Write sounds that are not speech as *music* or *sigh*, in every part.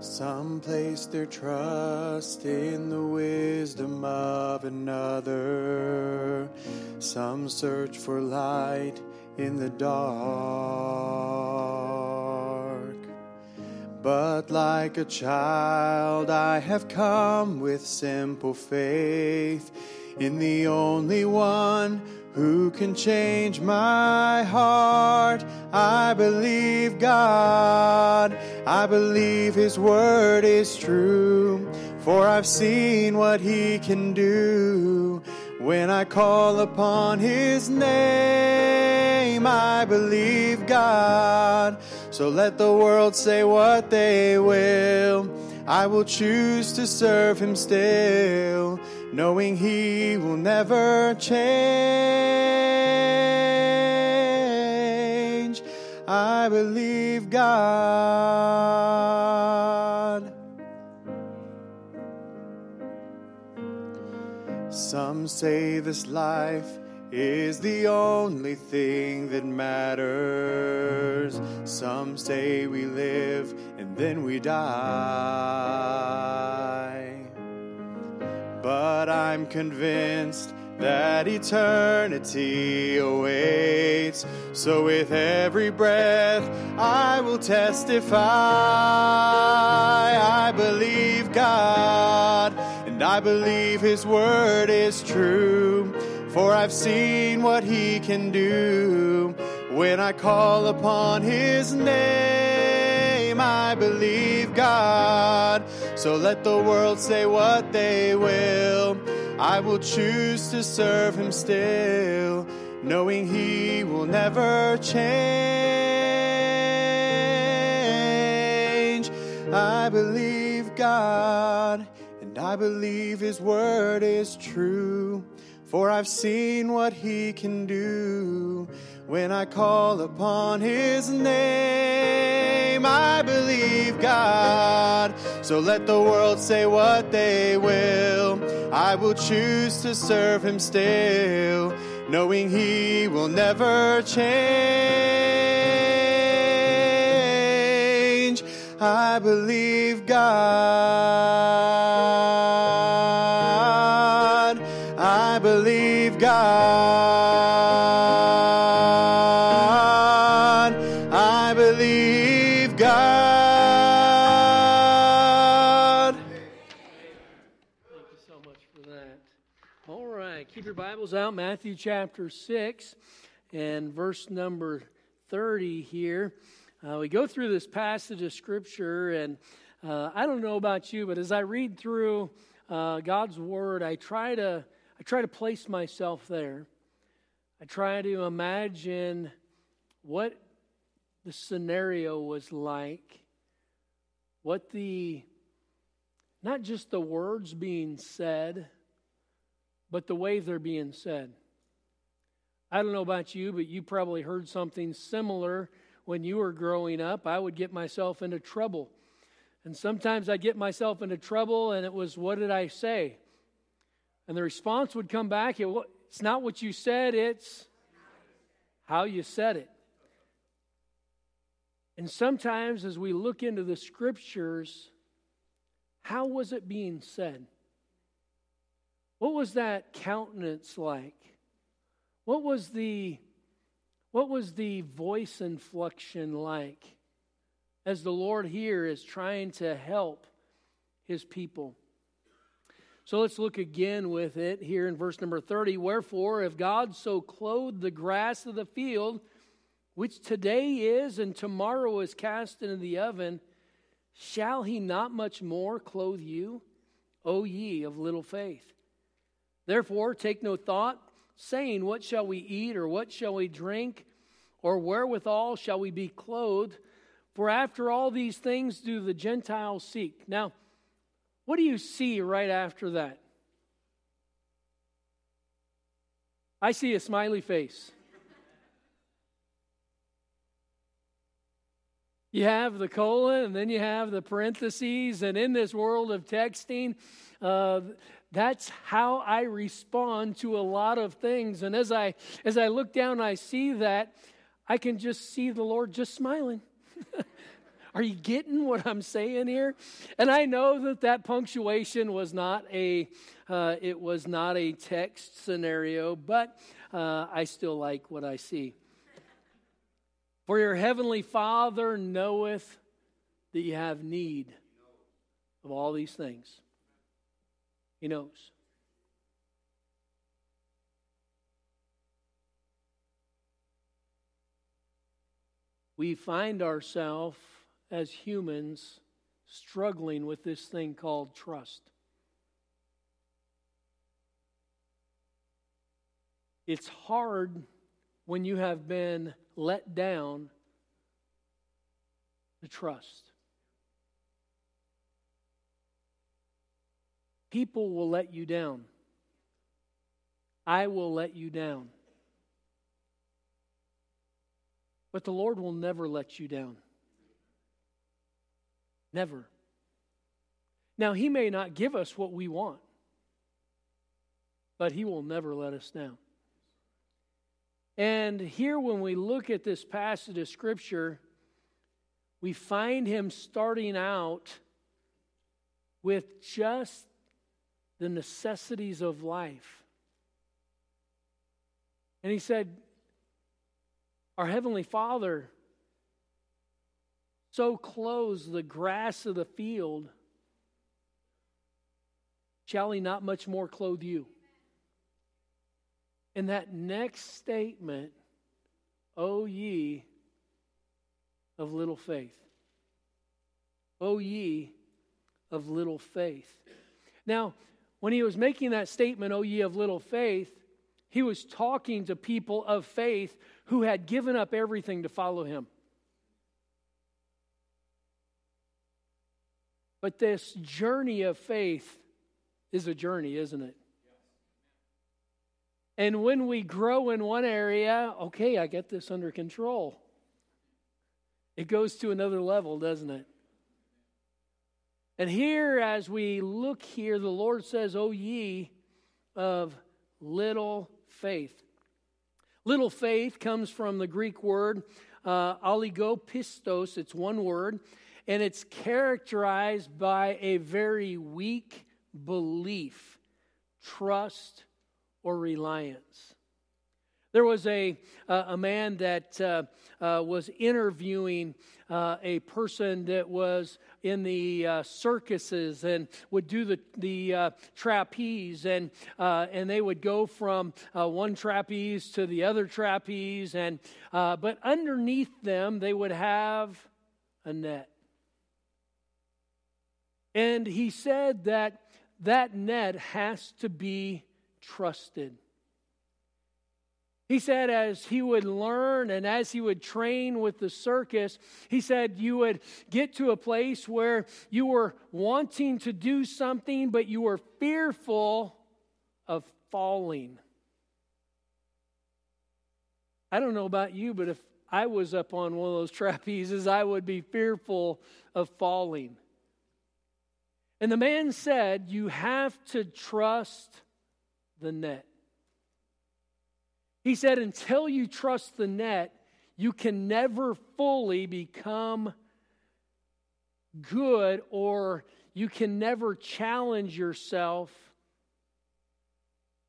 Some place their trust in the wisdom of another. Some search for light in the dark. But like a child, I have come with simple faith in the only one who can change my heart. I believe God, I believe His word is true, for I've seen what He can do. When I call upon His name, I believe God. So let the world say what they will. I will choose to serve Him still knowing He will never change. Believe God. Some say this life is the only thing that matters. Some say we live and then we die. But I'm convinced that eternity awaits. So, with every breath, I will testify. I believe God, and I believe His word is true. For I've seen what He can do when I call upon His name. I believe God. So let the world say what they will. I will choose to serve him still, knowing he will never change. I believe God, and I believe his word is true. For I've seen what he can do when I call upon his name. I believe God. So let the world say what they will. I will choose to serve him still, knowing he will never change. I believe God. I believe God. Chapter 6 and verse number 30 here. Uh, we go through this passage of Scripture, and uh, I don't know about you, but as I read through uh, God's Word, I try to I try to place myself there. I try to imagine what the scenario was like, what the not just the words being said, but the way they're being said. I don't know about you, but you probably heard something similar when you were growing up. I would get myself into trouble. And sometimes I get myself into trouble, and it was, What did I say? And the response would come back, It's not what you said, it's how you said it. And sometimes as we look into the scriptures, how was it being said? What was that countenance like? What was the what was the voice inflection like as the Lord here is trying to help his people? So let's look again with it here in verse number 30. Wherefore, if God so clothed the grass of the field, which today is and tomorrow is cast into the oven, shall he not much more clothe you, O ye of little faith? Therefore, take no thought, saying, What shall we eat, or what shall we drink, or wherewithal shall we be clothed? For after all these things do the Gentiles seek. Now, what do you see right after that? I see a smiley face. You have the colon, and then you have the parentheses, and in this world of texting, uh, that's how I respond to a lot of things. And as I as I look down, I see that I can just see the Lord just smiling. *laughs* Are you getting what I'm saying here? And I know that that punctuation was not a uh, it was not a text scenario, but uh, I still like what I see. For your heavenly Father knoweth that you have need of all these things. He knows. We find ourselves as humans struggling with this thing called trust. It's hard when you have been let down to trust. People will let you down. I will let you down. But the Lord will never let you down. Never. Now, He may not give us what we want, but He will never let us down. And here, when we look at this passage of Scripture, we find Him starting out with just the necessities of life. And He said, Our Heavenly Father so clothes the grass of the field, shall he not much more clothe you? In that next statement, O ye of little faith. O ye of little faith. Now, when he was making that statement, O ye of little faith, he was talking to people of faith who had given up everything to follow him. But this journey of faith is a journey, isn't it? And when we grow in one area, okay, I get this under control. It goes to another level, doesn't it? And here, as we look here, the Lord says, O ye of little faith. Little faith comes from the Greek word uh, oligopistos, it's one word, and it's characterized by a very weak belief, trust, or reliance. There was a, uh, a man that uh, uh, was interviewing uh, a person that was in the uh, circuses and would do the, the uh, trapeze, and, and they would go from one trapeze to the other trapeze, and, but underneath them, they would have a net. And he said that that net has to be trusted. He said, as he would learn and as he would train with the circus, he said you would get to a place where you were wanting to do something, but you were fearful of falling. I don't know about you, but if I was up on one of those *laughs* trapezes, I would be fearful of falling. And the man said, You have to trust the net. He said, Until you trust the net, you can never fully become good or you can never challenge yourself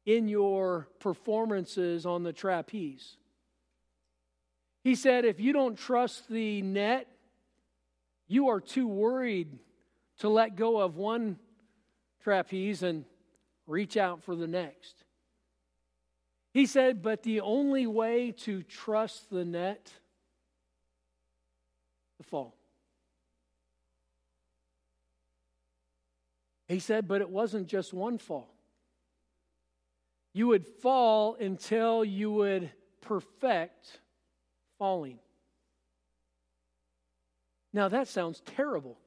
in your performances on the trapeze. He said, if you don't trust the net, you are too worried to let go of one trapeze and reach out for the next. He said, but the only way to trust the net to fall. He said, but it wasn't just one fall. You would fall until you would perfect falling. Now that sounds terrible.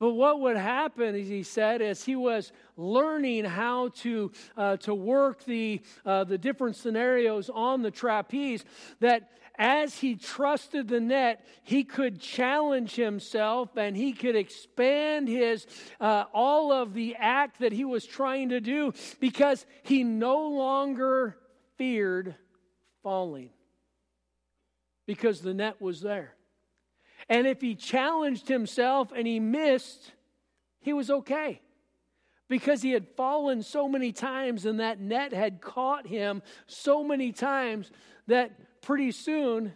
But what would happen, as he said, as he was learning how to, uh, to work the, uh, the different scenarios on the trapeze, that as he trusted the net, he could challenge himself and he could expand his uh, all of the act that he was trying to do because he no longer feared falling because the net was there. And if he challenged himself and he missed, he was okay because he had fallen so many times and that net had caught him so many times that pretty soon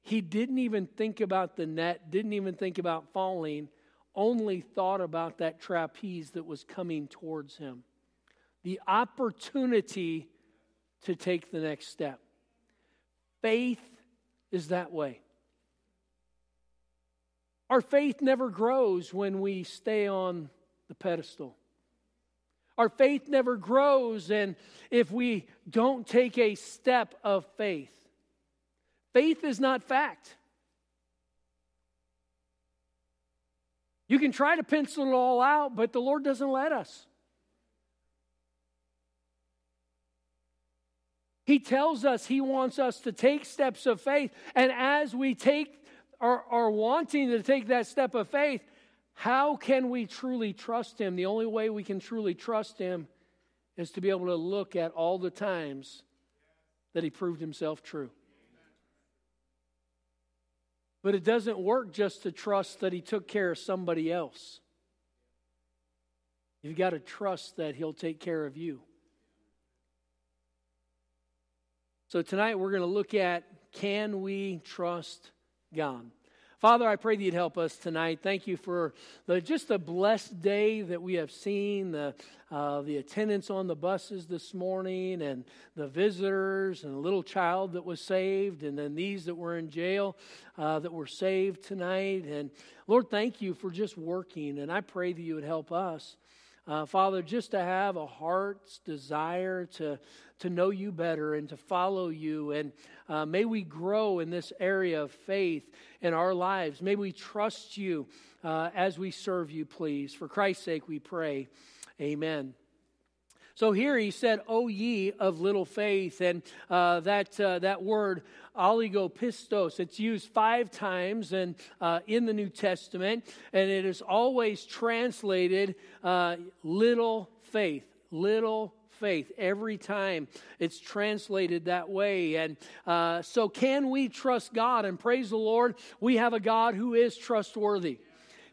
he didn't even think about the net, didn't even think about falling, only thought about that trapeze that was coming towards him. The opportunity to take the next step. Faith is that way. Our faith never grows when we stay on the pedestal. Our faith never grows, and if we don't take a step of faith, faith is not fact. You can try to pencil it all out, but the Lord doesn't let us. He tells us He wants us to take steps of faith, and as we take are, are wanting to take that step of faith, how can we truly trust Him? The only way we can truly trust Him is to be able to look at all the times that He proved Himself true. But it doesn't work just to trust that He took care of somebody else. You've got to trust that He'll take care of you. So tonight we're going to look at can we trust God? Father, I pray that you'd help us tonight. Thank you for the, just the blessed day that we have seen, the, uh, the attendance on the buses this morning, and the visitors, and the little child that was saved, and then these that were in jail uh, that were saved tonight. And Lord, thank you for just working, and I pray that you would help us. Uh, Father, just to have a heart's desire to, to know you better and to follow you. And uh, may we grow in this area of faith in our lives. May we trust you uh, as we serve you, please. For Christ's sake, we pray. Amen. So here he said, O ye of little faith. And uh, that, uh, that word, oligopistos, it's used five times in, uh, in the New Testament, and it is always translated uh, little faith. Little faith every time it's translated that way. And uh, so, can we trust God? And praise the Lord, we have a God who is trustworthy.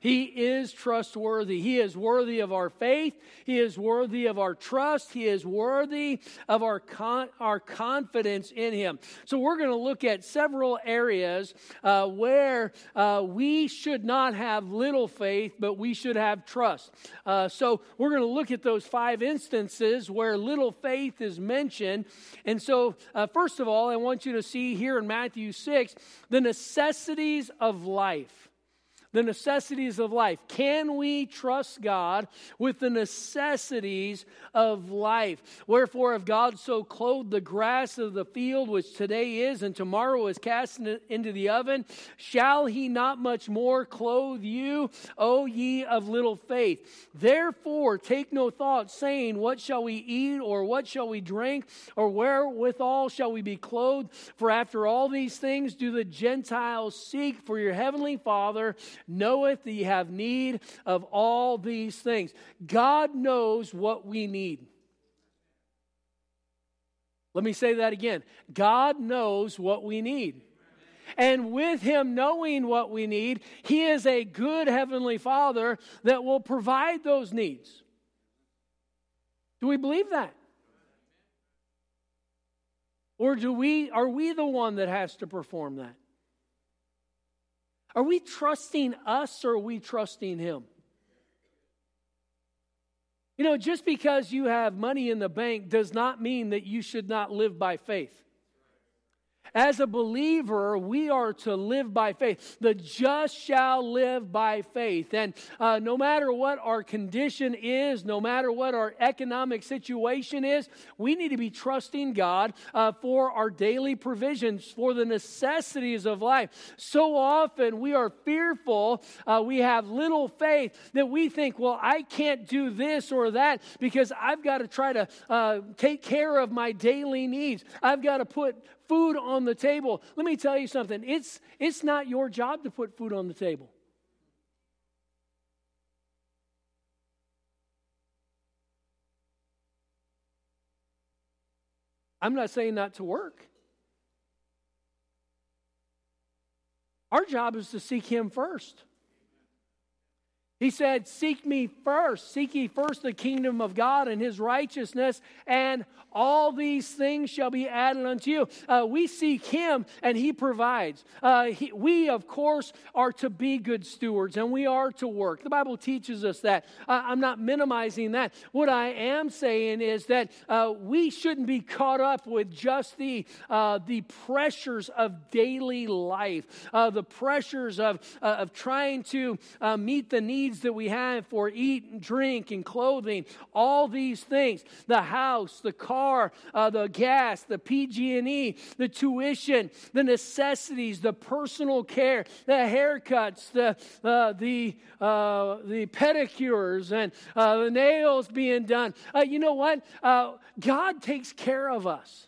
He is trustworthy. He is worthy of our faith. He is worthy of our trust. He is worthy of our, con- our confidence in Him. So, we're going to look at several areas uh, where uh, we should not have little faith, but we should have trust. Uh, so, we're going to look at those five instances where little faith is mentioned. And so, uh, first of all, I want you to see here in Matthew 6 the necessities of life the necessities of life. Can we trust God with the necessities of life? Wherefore, if God so clothed the grass of the field, which today is and tomorrow is cast into the oven, shall he not much more clothe you, O ye of little faith? Therefore, take no thought, saying, What shall we eat, or what shall we drink, or wherewithal shall we be clothed? For after all these things do the Gentiles seek, for your heavenly Father knoweth that ye have need of all these things. God knows what we need. Let me say that again. God knows what we need. And with Him knowing what we need, He is a good Heavenly Father that will provide those needs. Do we believe that? Or do we, are we the one that has to perform that? Are we trusting us or are we trusting Him? You know, just because you have money in the bank does not mean that you should not live by faith. As a believer, we are to live by faith. The just shall live by faith. And uh, no matter what our condition is, no matter what our economic situation is, we need to be trusting God uh, for our daily provisions, for the necessities of life. So often we are fearful, uh, we have little faith that we think, well, I can't do this or that because I've got to try to uh, take care of my daily needs. I've got to put food on the table. Let me tell you something it's, it's not your job to put food on the table. I'm not saying not to work. Our job is to seek Him first. He said, Seek me first. Seek ye first the kingdom of God and his righteousness, and all these things shall be added unto you. Uh, we seek him and he provides. Uh, he, we, of course, are to be good stewards and we are to work. The Bible teaches us that. Uh, I'm not minimizing that. What I am saying is that uh, we shouldn't be caught up with just the, uh, the pressures of daily life, uh, the pressures of, of trying to meet the needs needs that we have for eat and drink and clothing, all these things, the house, the car, uh, the gas, the PG&E, the tuition, the necessities, the personal care, the haircuts, the, uh, the, uh, the pedicures, and uh, the nails being done. Uh, you know what? Uh, God takes care of us.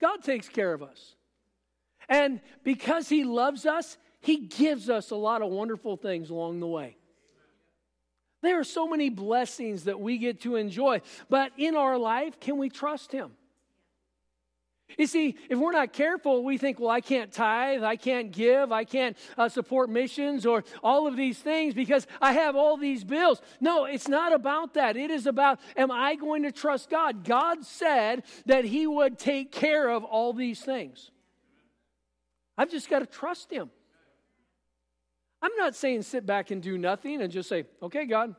God takes care of us. And because He loves us, he gives us a lot of wonderful things along the way. There are so many blessings that we get to enjoy, but in our life, can we trust Him? You see, if we're not careful, we think, well, I can't tithe, I can't give, I can't uh, support missions, or all of these things because I have all these bills. No, it's not about that. It is about, am I going to trust God? God said that He would take care of all these things. I've just got to trust Him. I'm not saying sit back and do nothing and just say, okay, God.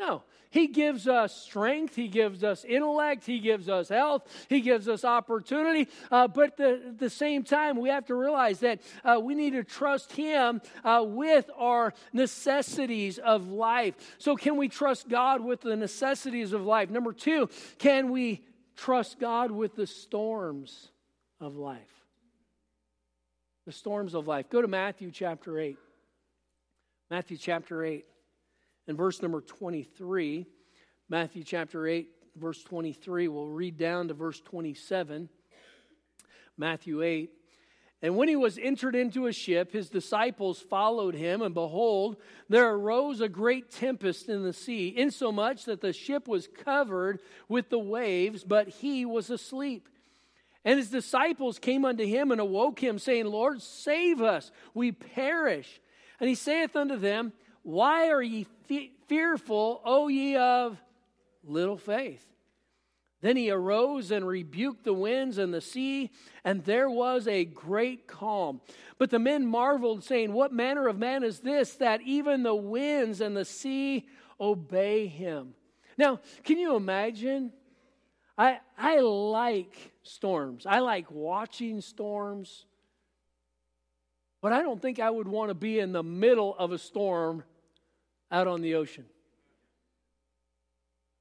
No, He gives us strength, He gives us intellect, He gives us health, He gives us opportunity. Uh, but the, at the same time, we have to realize that uh, we need to trust Him uh, with our necessities of life. So, can we trust God with the necessities of life? Number two, can we trust God with the storms of life? The storms of life. Go to Matthew chapter 8. Matthew chapter 8 and verse number 23. Matthew chapter 8, verse 23. We'll read down to verse 27. Matthew 8. And when he was entered into a ship, his disciples followed him, and behold, there arose a great tempest in the sea, insomuch that the ship was covered with the waves, but he was asleep. And his disciples came unto him and awoke him, saying, Lord, save us, we perish. And he saith unto them, Why are ye fe- fearful, O ye of little faith? Then he arose and rebuked the winds and the sea, and there was a great calm. But the men marveled, saying, What manner of man is this, that even the winds and the sea obey him? Now, can you imagine? I, I like storms. I like watching storms. But I don't think I would want to be in the middle of a storm out on the ocean.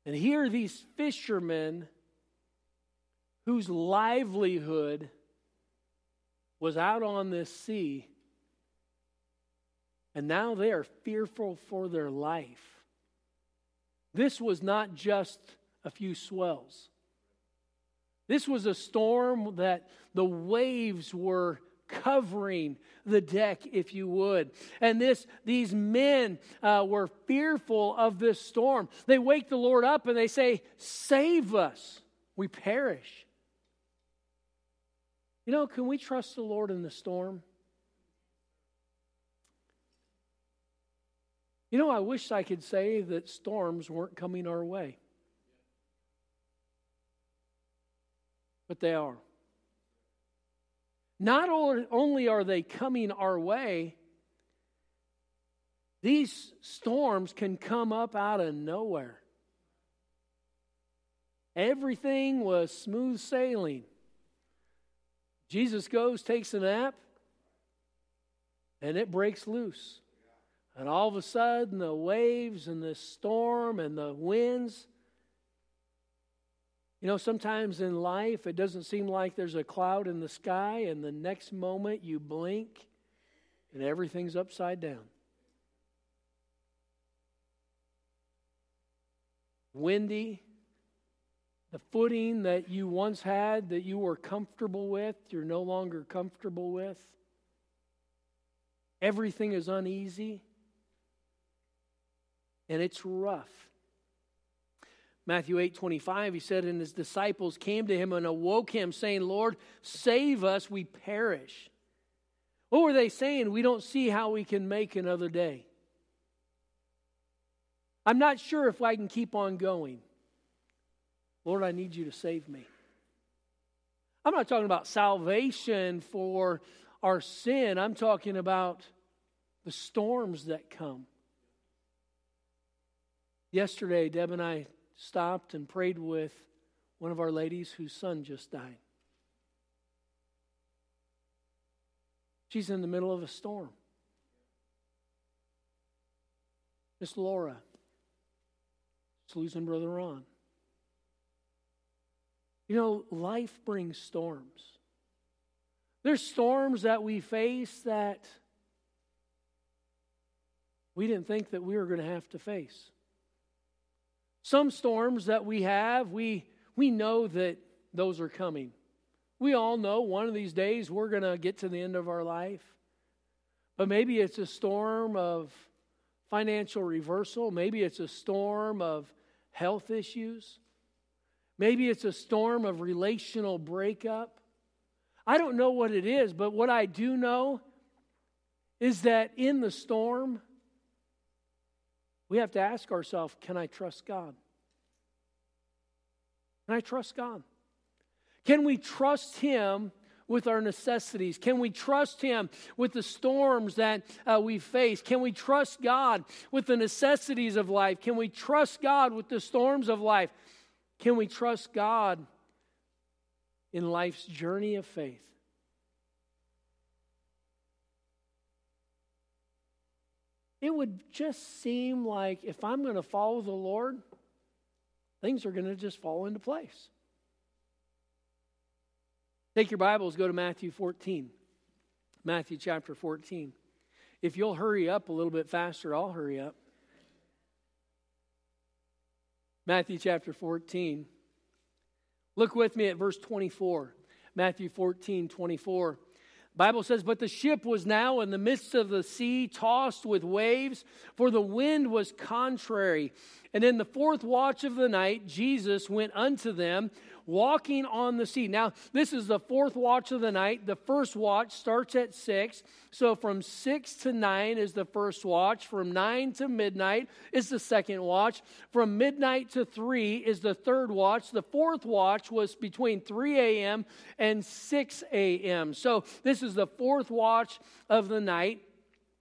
And here these fishermen whose livelihood was out on this sea. And now they are fearful for their life. This was not just a few swells. This was a storm that the waves were covering the deck, if you would. And this, these men uh, were fearful of this storm. They wake the Lord up and they say, Save us, we perish. You know, can we trust the Lord in the storm? You know, I wish I could say that storms weren't coming our way. But they are. Not only are they coming our way, these storms can come up out of nowhere. Everything was smooth sailing. Jesus goes, takes a nap, and it breaks loose. And all of a sudden, the waves and the storm and the winds you know, sometimes in life it doesn't seem like there's a cloud in the sky, and the next moment you blink and everything's upside down. Windy, the footing that you once had that you were comfortable with, you're no longer comfortable with. Everything is uneasy, and it's rough. Matthew 8 25, he said, And his disciples came to him and awoke him, saying, Lord, save us, we perish. What were they saying? We don't see how we can make another day. I'm not sure if I can keep on going. Lord, I need you to save me. I'm not talking about salvation for our sin, I'm talking about the storms that come. Yesterday, Deb and I stopped and prayed with one of our ladies whose son just died. She's in the middle of a storm. Miss Laura is losing Brother Ron. You know, life brings storms. There's storms that we face that we didn't think that we were going to have to face. Some storms that we have, we, we know that those are coming. We all know one of these days we're going to get to the end of our life. But maybe it's a storm of financial reversal. Maybe it's a storm of health issues. Maybe it's a storm of relational breakup. I don't know what it is, but what I do know is that in the storm, we have to ask ourselves can I trust God? Can I trust God? Can we trust Him with our necessities? Can we trust Him with the storms that uh, we face? Can we trust God with the necessities of life? Can we trust God with the storms of life? Can we trust God in life's journey of faith? It would just seem like if I'm going to follow the Lord, things are going to just fall into place. Take your Bibles, go to Matthew 14. Matthew chapter 14. If you'll hurry up a little bit faster, I'll hurry up. Matthew chapter 14. Look with me at verse 24. Matthew 14, 24. Bible says, But the ship was now in the midst of the sea, tossed with waves, for the wind was contrary. And in the fourth watch of the night, Jesus went unto them, walking on the sea. Now, this is the fourth watch of the night. The first watch starts at six. So from six to nine is the first watch. From nine to midnight is the second watch. From midnight to three is the third watch. The fourth watch was between 3 a.m. and 6 a.m. So this is the fourth watch of the night.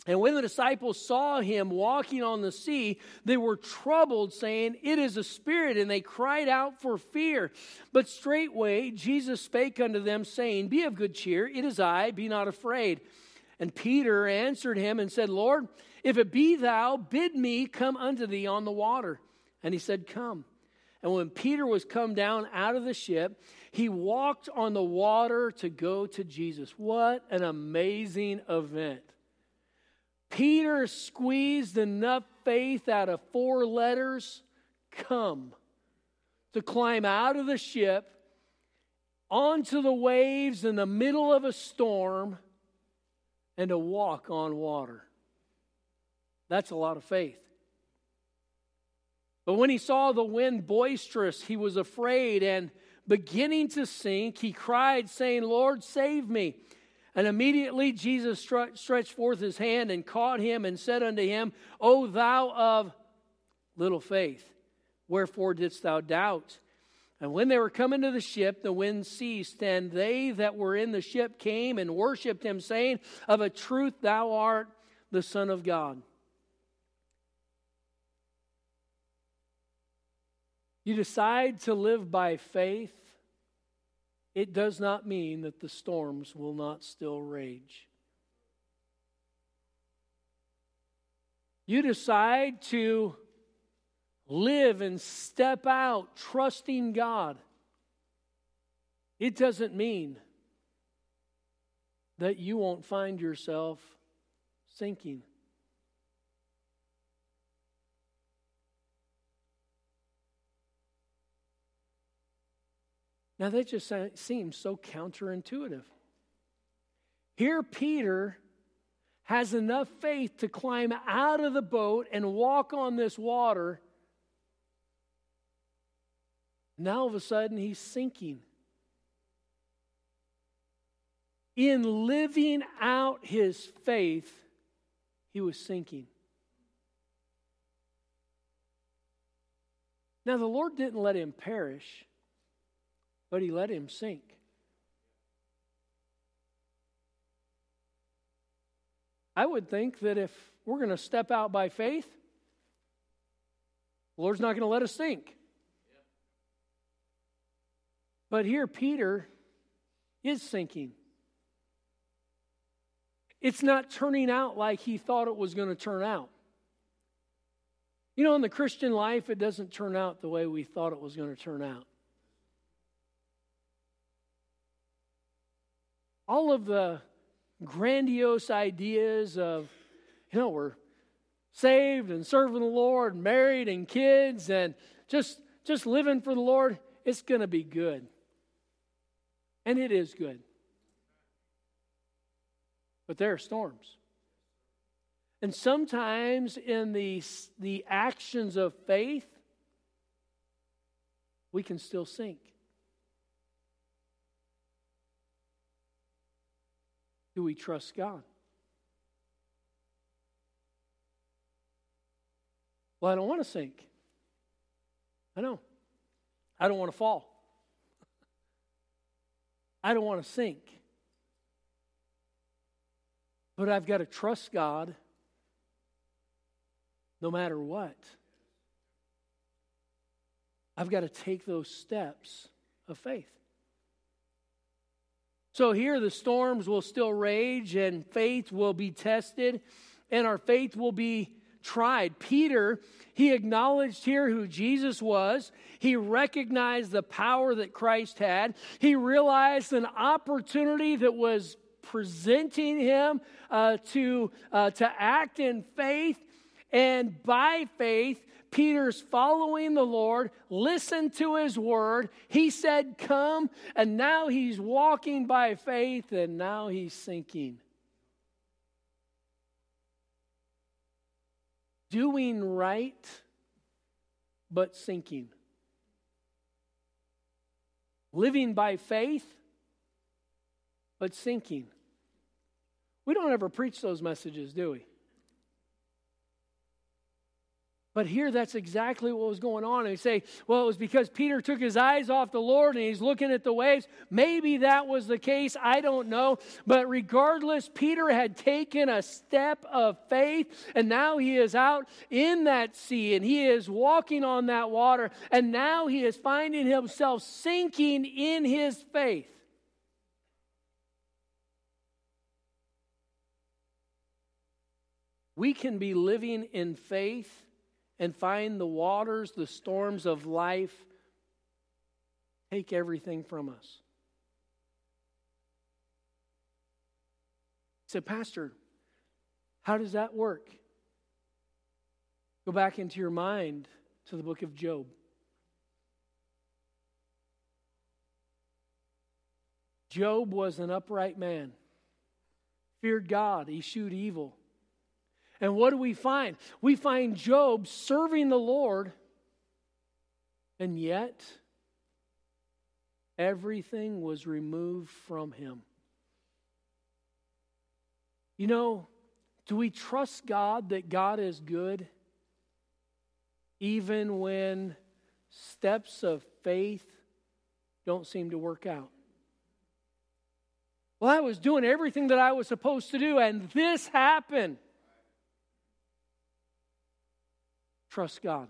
And when the disciples saw him walking on the sea, they were troubled, saying, It is a spirit, and they cried out for fear. But straightway Jesus spake unto them, saying, Be of good cheer, it is I, be not afraid. And Peter answered him and said, Lord, if it be thou, bid me come unto thee on the water. And he said, Come. And when Peter was come down out of the ship, he walked on the water to go to Jesus. What an amazing event! Peter squeezed enough faith out of four letters come to climb out of the ship onto the waves in the middle of a storm and to walk on water. That's a lot of faith. But when he saw the wind boisterous, he was afraid and beginning to sink, he cried, saying, Lord, save me. And immediately Jesus stretched forth his hand and caught him and said unto him, O thou of little faith, wherefore didst thou doubt? And when they were come into the ship, the wind ceased, and they that were in the ship came and worshipped him, saying, Of a truth thou art the Son of God. You decide to live by faith it does not mean that the storms will not still rage. You decide to live and step out trusting God. It doesn't mean that you won't find yourself sinking. Now, that just seems so counterintuitive. Here, Peter has enough faith to climb out of the boat and walk on this water. Now, all of a sudden, he's sinking. in living out his faith, he was sinking. Now, the Lord didn't let him perish, but he let him sink. I would think that if we're going to step out by faith, the Lord's not going to let us sink. But here, Peter is sinking. It's not turning out like he thought it was going to turn out. You know, in the Christian life, it doesn't turn out the way we thought it was going to turn out. All of the grandiose ideas of, you know, we're saved and serving the Lord, married and kids, and just, just living for the Lord, it's going to be good. And it is good. But there are storms. And sometimes in the, the actions of faith, we can still sink. Do we trust God? Well, I don't want to sink. I know. I don't want to fall. I don't want to sink. But I've got to trust God no matter what. I've got to take those steps of faith. So here the storms will still rage and faith will be tested and our faith will be tried. Peter, he acknowledged here who Jesus was. He recognized the power that Christ had. He realized an opportunity that was presenting him uh, to, uh, to act in faith. And by faith, Peter's following the Lord, listened to his word. He said, Come, and now he's walking by faith, and now he's sinking. Doing right, but sinking. Living by faith, but sinking. We don't ever preach those messages, do we? But here, that's exactly what was going on. And you say, well, it was because Peter took his eyes off the Lord and he's looking at the waves. Maybe that was the case. I don't know. But regardless, Peter had taken a step of faith, and now he is out in that sea and he is walking on that water. And now he is finding himself sinking in his faith. We can be living in faith and find the waters, the storms of life take everything from us. I said, Pastor, how does that work? Go back into your mind to the book of Job. Job was an upright man, feared God, eschewed evil. And what do we find? We find Job serving the Lord, and yet everything was removed from him. You know, do we trust God that God is good even when steps of faith don't seem to work out? Well, I was doing everything that I was supposed to do, and this happened. Trust God.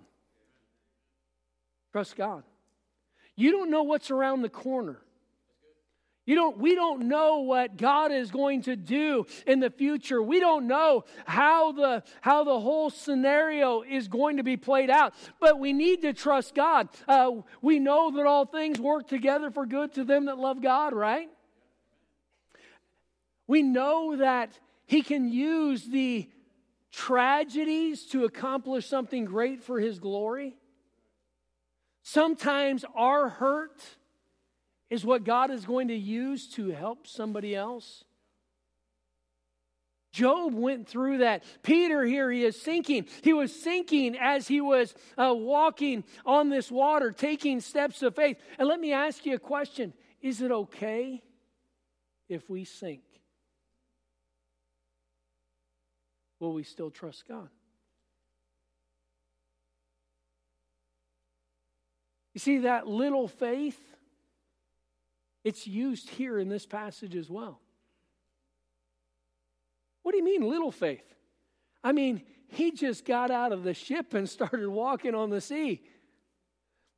Trust God. You don't know what's around the corner. You don't, we don't know what God is going to do in the future. We don't know how the, how the whole scenario is going to be played out. But we need to trust God. Uh, we know that all things work together for good to them that love God, right? We know that He can use the tragedies to accomplish something great for His glory. Sometimes our hurt is what God is going to use to help somebody else. Job went through that. Peter here, he is sinking. He was sinking as he was uh, walking on this water, taking steps of faith. And let me ask you a question Is it okay if we sink, will we still trust God? You see, that little faith, it's used here in this passage as well. What do you mean, little faith? I mean, he just got out of the ship and *laughs* started walking on the sea.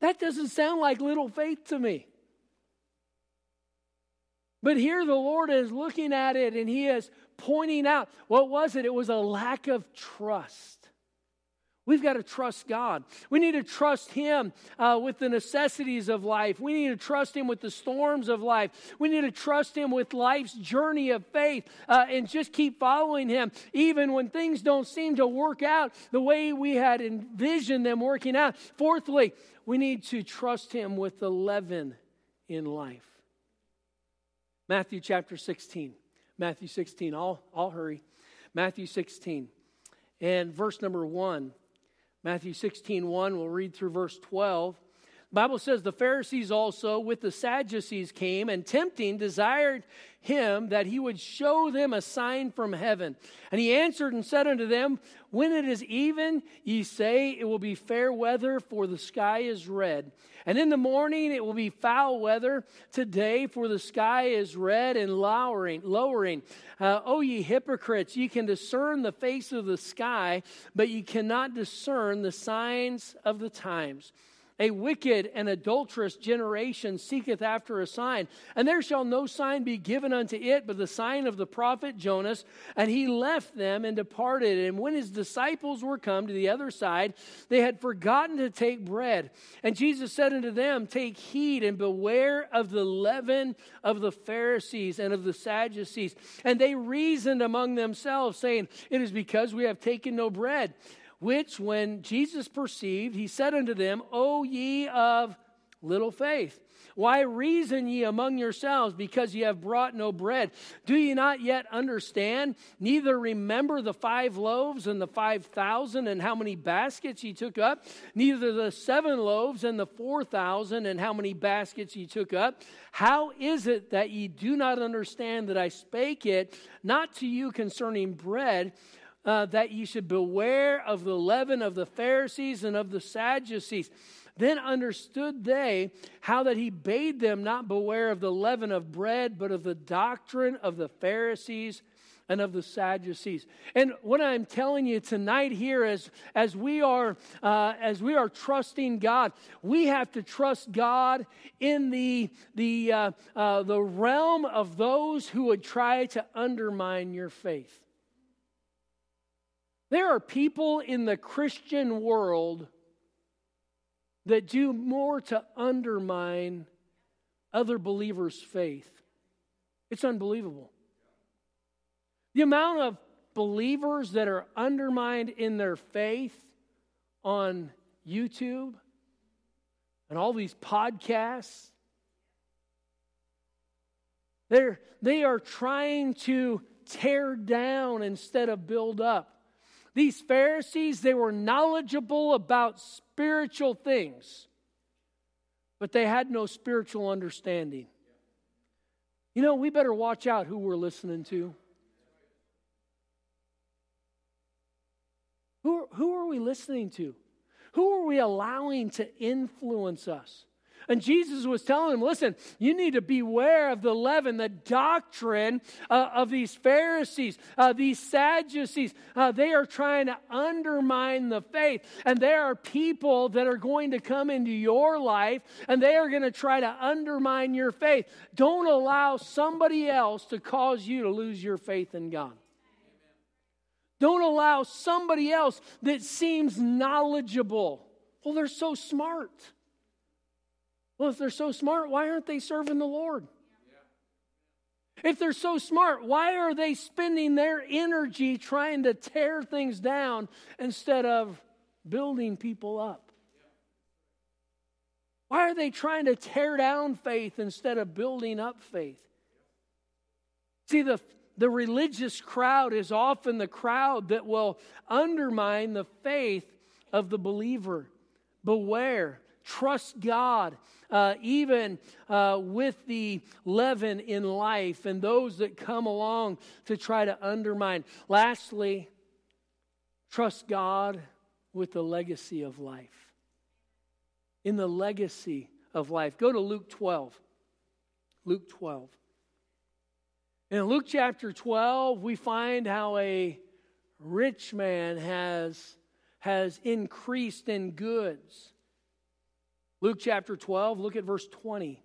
That doesn't sound like little faith to me. But here the Lord is looking at it and he is pointing out what was it? It was a lack of trust. We've got to trust God. We need to trust Him uh, with the necessities of life. We need to trust Him with the storms of life. We need to trust Him with life's journey of faith uh, and just keep following Him, even when things don't seem to work out the way we had envisioned them working out. Fourthly, we need to trust Him with the leaven in life. Matthew chapter 16. Matthew 16. I'll, I'll hurry. Matthew 16. And verse number 1. Matthew 16, 1, we'll read through verse 12. Bible says the Pharisees also with the Sadducees came and tempting desired him that he would show them a sign from heaven. And he answered and said unto them, When it is even, ye say it will be fair weather, for the sky is red. And in the morning it will be foul weather today, for the sky is red and lowering. lowering. Uh, o ye hypocrites, ye can discern the face of the sky, but ye cannot discern the signs of the times. A wicked and adulterous generation seeketh after a sign, and there shall no sign be given unto it but the sign of the prophet Jonas. And he left them and departed. And when his disciples were come to the other side, they had forgotten to take bread. And Jesus said unto them, Take heed and beware of the leaven of the Pharisees and of the Sadducees. And they reasoned among themselves, saying, It is because we have taken no bread which when Jesus perceived, he said unto them, O ye of little faith, why reason ye among yourselves because ye have brought no bread? Do ye not yet understand? Neither remember the five loaves and the five thousand and how many baskets ye took up? Neither the seven loaves and the four thousand and how many baskets ye took up? How is it that ye do not understand that I spake it not to you concerning bread? Uh, that ye should beware of the leaven of the Pharisees and of the Sadducees. Then understood they how that he bade them not beware of the leaven of bread, but of the doctrine of the Pharisees and of the Sadducees. And what I'm telling you tonight here is, as we are uh, as we are trusting God, we have to trust God in the the uh, uh, the realm of those who would try to undermine your faith. There are people in the Christian world that do more to undermine other believers' faith. It's unbelievable. The amount of believers that are undermined in their faith on YouTube and all these podcasts. They're, they are trying to tear down instead of build up. These Pharisees, they were knowledgeable about spiritual things, but they had no spiritual understanding. You know, we better watch out who we're listening to. Who, who are we listening to? Who are we allowing to influence us? And Jesus was telling them, listen, you need to beware of the leaven, the doctrine uh, of these Pharisees, uh, these Sadducees. Uh, they are trying to undermine the faith. And there are people that are going to come into your life and they are going to try to undermine your faith. Don't allow somebody else to cause you to lose your faith in God. Don't allow somebody else that seems knowledgeable. Well, they're so smart. Well, if they're so smart, why aren't they serving the Lord? If they're so smart, why are they spending their energy trying to tear things down instead of building people up? Why are they trying to tear down faith instead of building up faith? See, the, the religious crowd is often the crowd that will undermine the faith of the believer. Beware trust God, uh, even uh, with the leaven in life and those that come along to try to undermine. Lastly, trust God with the legacy of life. In the legacy of life. Go to Luke 12. Luke 12. In Luke chapter 12, we find how a rich man has, has increased in goods. Luke chapter 12, look at verse 20.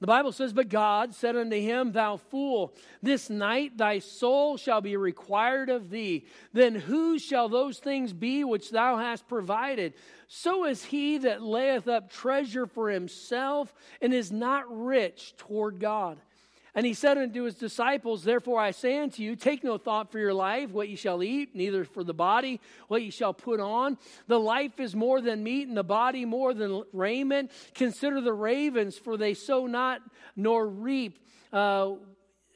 The Bible says, But God said unto him, Thou fool, this night thy soul shall be required of thee. Then whose shall those things be which thou hast provided? So is he that layeth up treasure for himself and is not rich toward God. And he said unto his disciples, Therefore I say unto you, take no thought for your life, what ye shall eat, neither for the body, what ye shall put on. The life is more than meat, and the body more than raiment. Consider the ravens, for they sow not nor reap. Uh,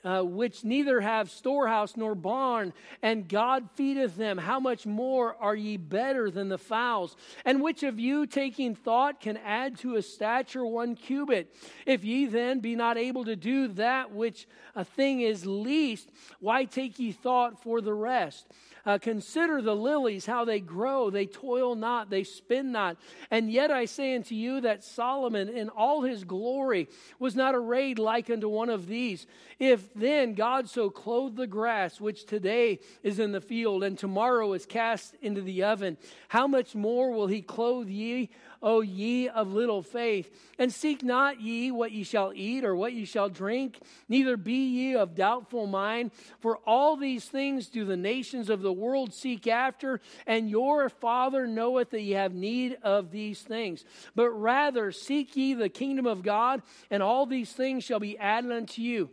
uh, which neither have storehouse nor barn, and God feedeth them. How much more are ye better than the fowls? And which of you, taking thought, can add to a stature one cubit? If ye then be not able to do that which a thing is least, why take ye thought for the rest? Uh, consider the lilies, how they grow. They toil not, they spin not. And yet I say unto you that Solomon in all his glory was not arrayed like unto one of these. If then God so clothed the grass, which today is in the field and tomorrow is cast into the oven, how much more will he clothe ye? O ye of little faith. And seek not ye what ye shall eat or what ye shall drink, neither be ye of doubtful mind. For all these things do the nations of the world seek after, and your Father knoweth that ye have need of these things. But rather seek ye the kingdom of God, and all these things shall be added unto you.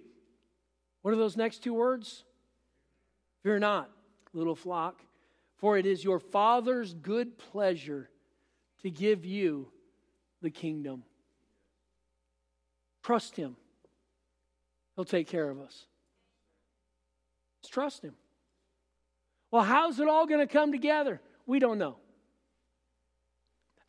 What are those next two words? Fear not, little flock, for it is your Father's good pleasure to give you the kingdom. Trust Him, He'll take care of us. Let's trust Him. Well, how's it all going to come together? We don't know.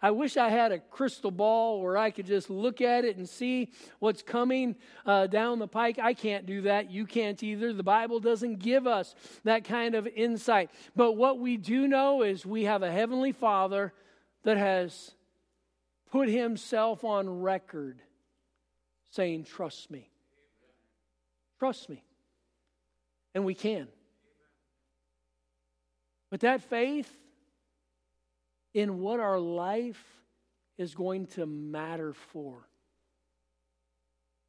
I wish I had a crystal ball where I could just look at it and see what's coming uh, down the pike. I can't do that. You can't either. The Bible doesn't give us that kind of insight. But what we do know is we have a Heavenly Father that has put himself on record saying, Trust me. Trust me. And we can. But that faith in what our life is going to matter for.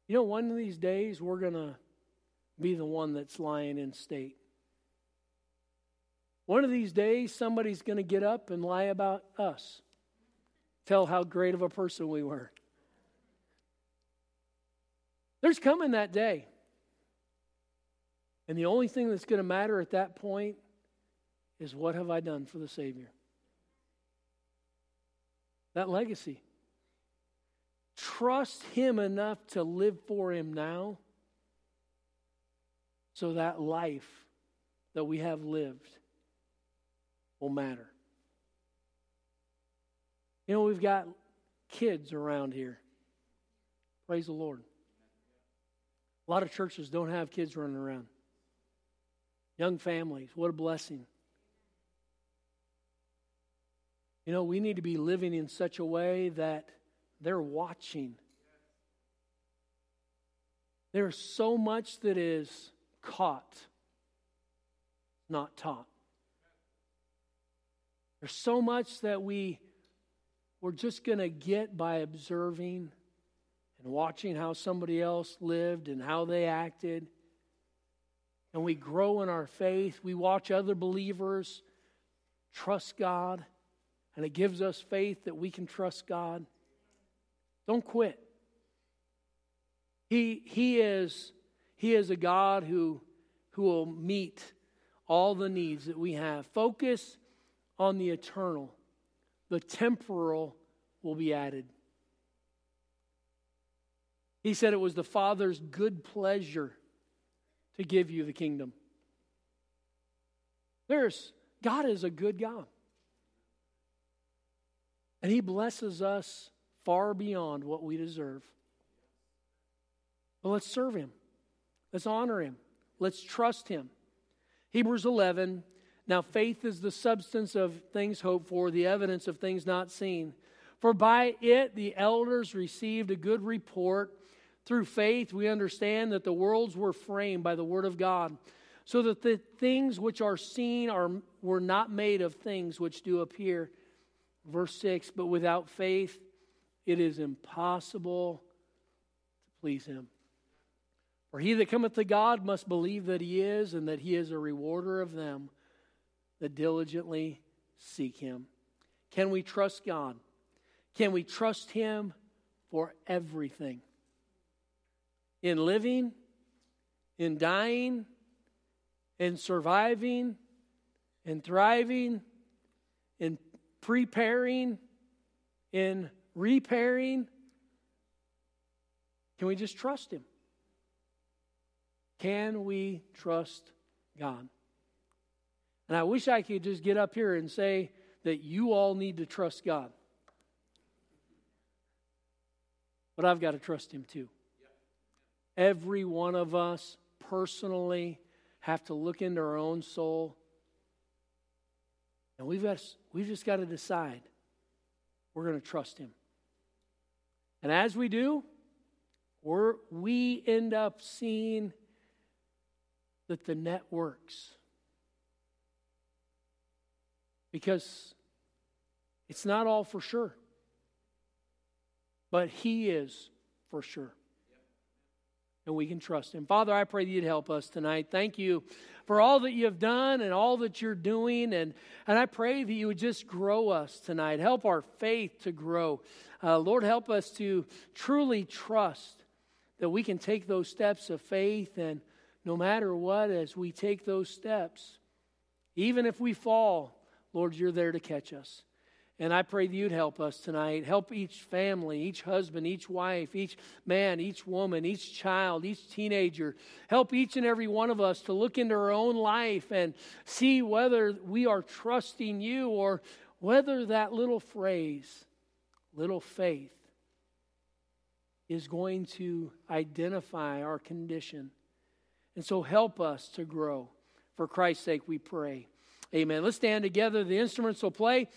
You know, one of these days we're going to be the one that's lying in state. One of these days somebody's going to get up and lie about us tell how great of a person we were. There's coming that day. And the only thing that's going to matter at that point is what have I done for the Savior? That legacy. Trust Him enough to live for Him now so that life that we have lived will matter. You know, we've got kids around here. Praise the Lord. A lot of churches don't have kids running around. Young families, what a blessing. You know, we need to be living in such a way that they're watching. There's so much that is caught, not taught. There's so much that we we're just going to get by observing and watching how somebody else lived and how they acted. And we grow in our faith. We watch other believers trust God, and it gives us faith that we can trust God. Don't quit. He, he, is, he is a God who, who will meet all the needs that we have. Focus on the eternal the temporal will be added. He said it was the Father's good pleasure to give you the kingdom. There's God is a good God. And He blesses us far beyond what we deserve. But let's serve Him. Let's honor Him. Let's trust Him. Hebrews 11 Now faith is the substance of things hoped for, the evidence of things not seen. For by it the elders received a good report. Through faith, we understand that the worlds were framed by the Word of God, so that the things which are seen are, were not made of things which do appear. Verse 6 But without faith, it is impossible to please Him. For he that cometh to God must believe that He is, and that He is a rewarder of them that diligently seek Him. Can we trust God? Can we trust Him for everything? In living, in dying, in surviving, in thriving, in preparing, in repairing. Can we just trust Him? Can we trust God? And I wish I could just get up here and say that you all need to trust God. But I've got to trust Him too. Every one of us personally have to look into our own soul. And we've, got, we've just got to decide we're going to trust Him. And as we do, we're, we end up seeing that the net works. Because it's not all for sure but He is for sure. And we can trust Him. Father, I pray that you'd help us tonight. Thank you for all that you have done and all that you're doing. And, and I pray that you would just grow us tonight. Help our faith to grow. Uh, Lord, help us to truly trust that we can take those steps of faith. And no matter what, as we take those steps, even if we fall, Lord, you're there to catch us. And I pray that you'd help us tonight. Help each family, each husband, each wife, each man, each woman, each child, each teenager. Help each and every one of us to look into our own life and see whether we are trusting you or whether that little phrase, little faith, is going to identify our condition. And so help us to grow. For Christ's sake, we pray. Amen. Let's stand together. The instruments will play.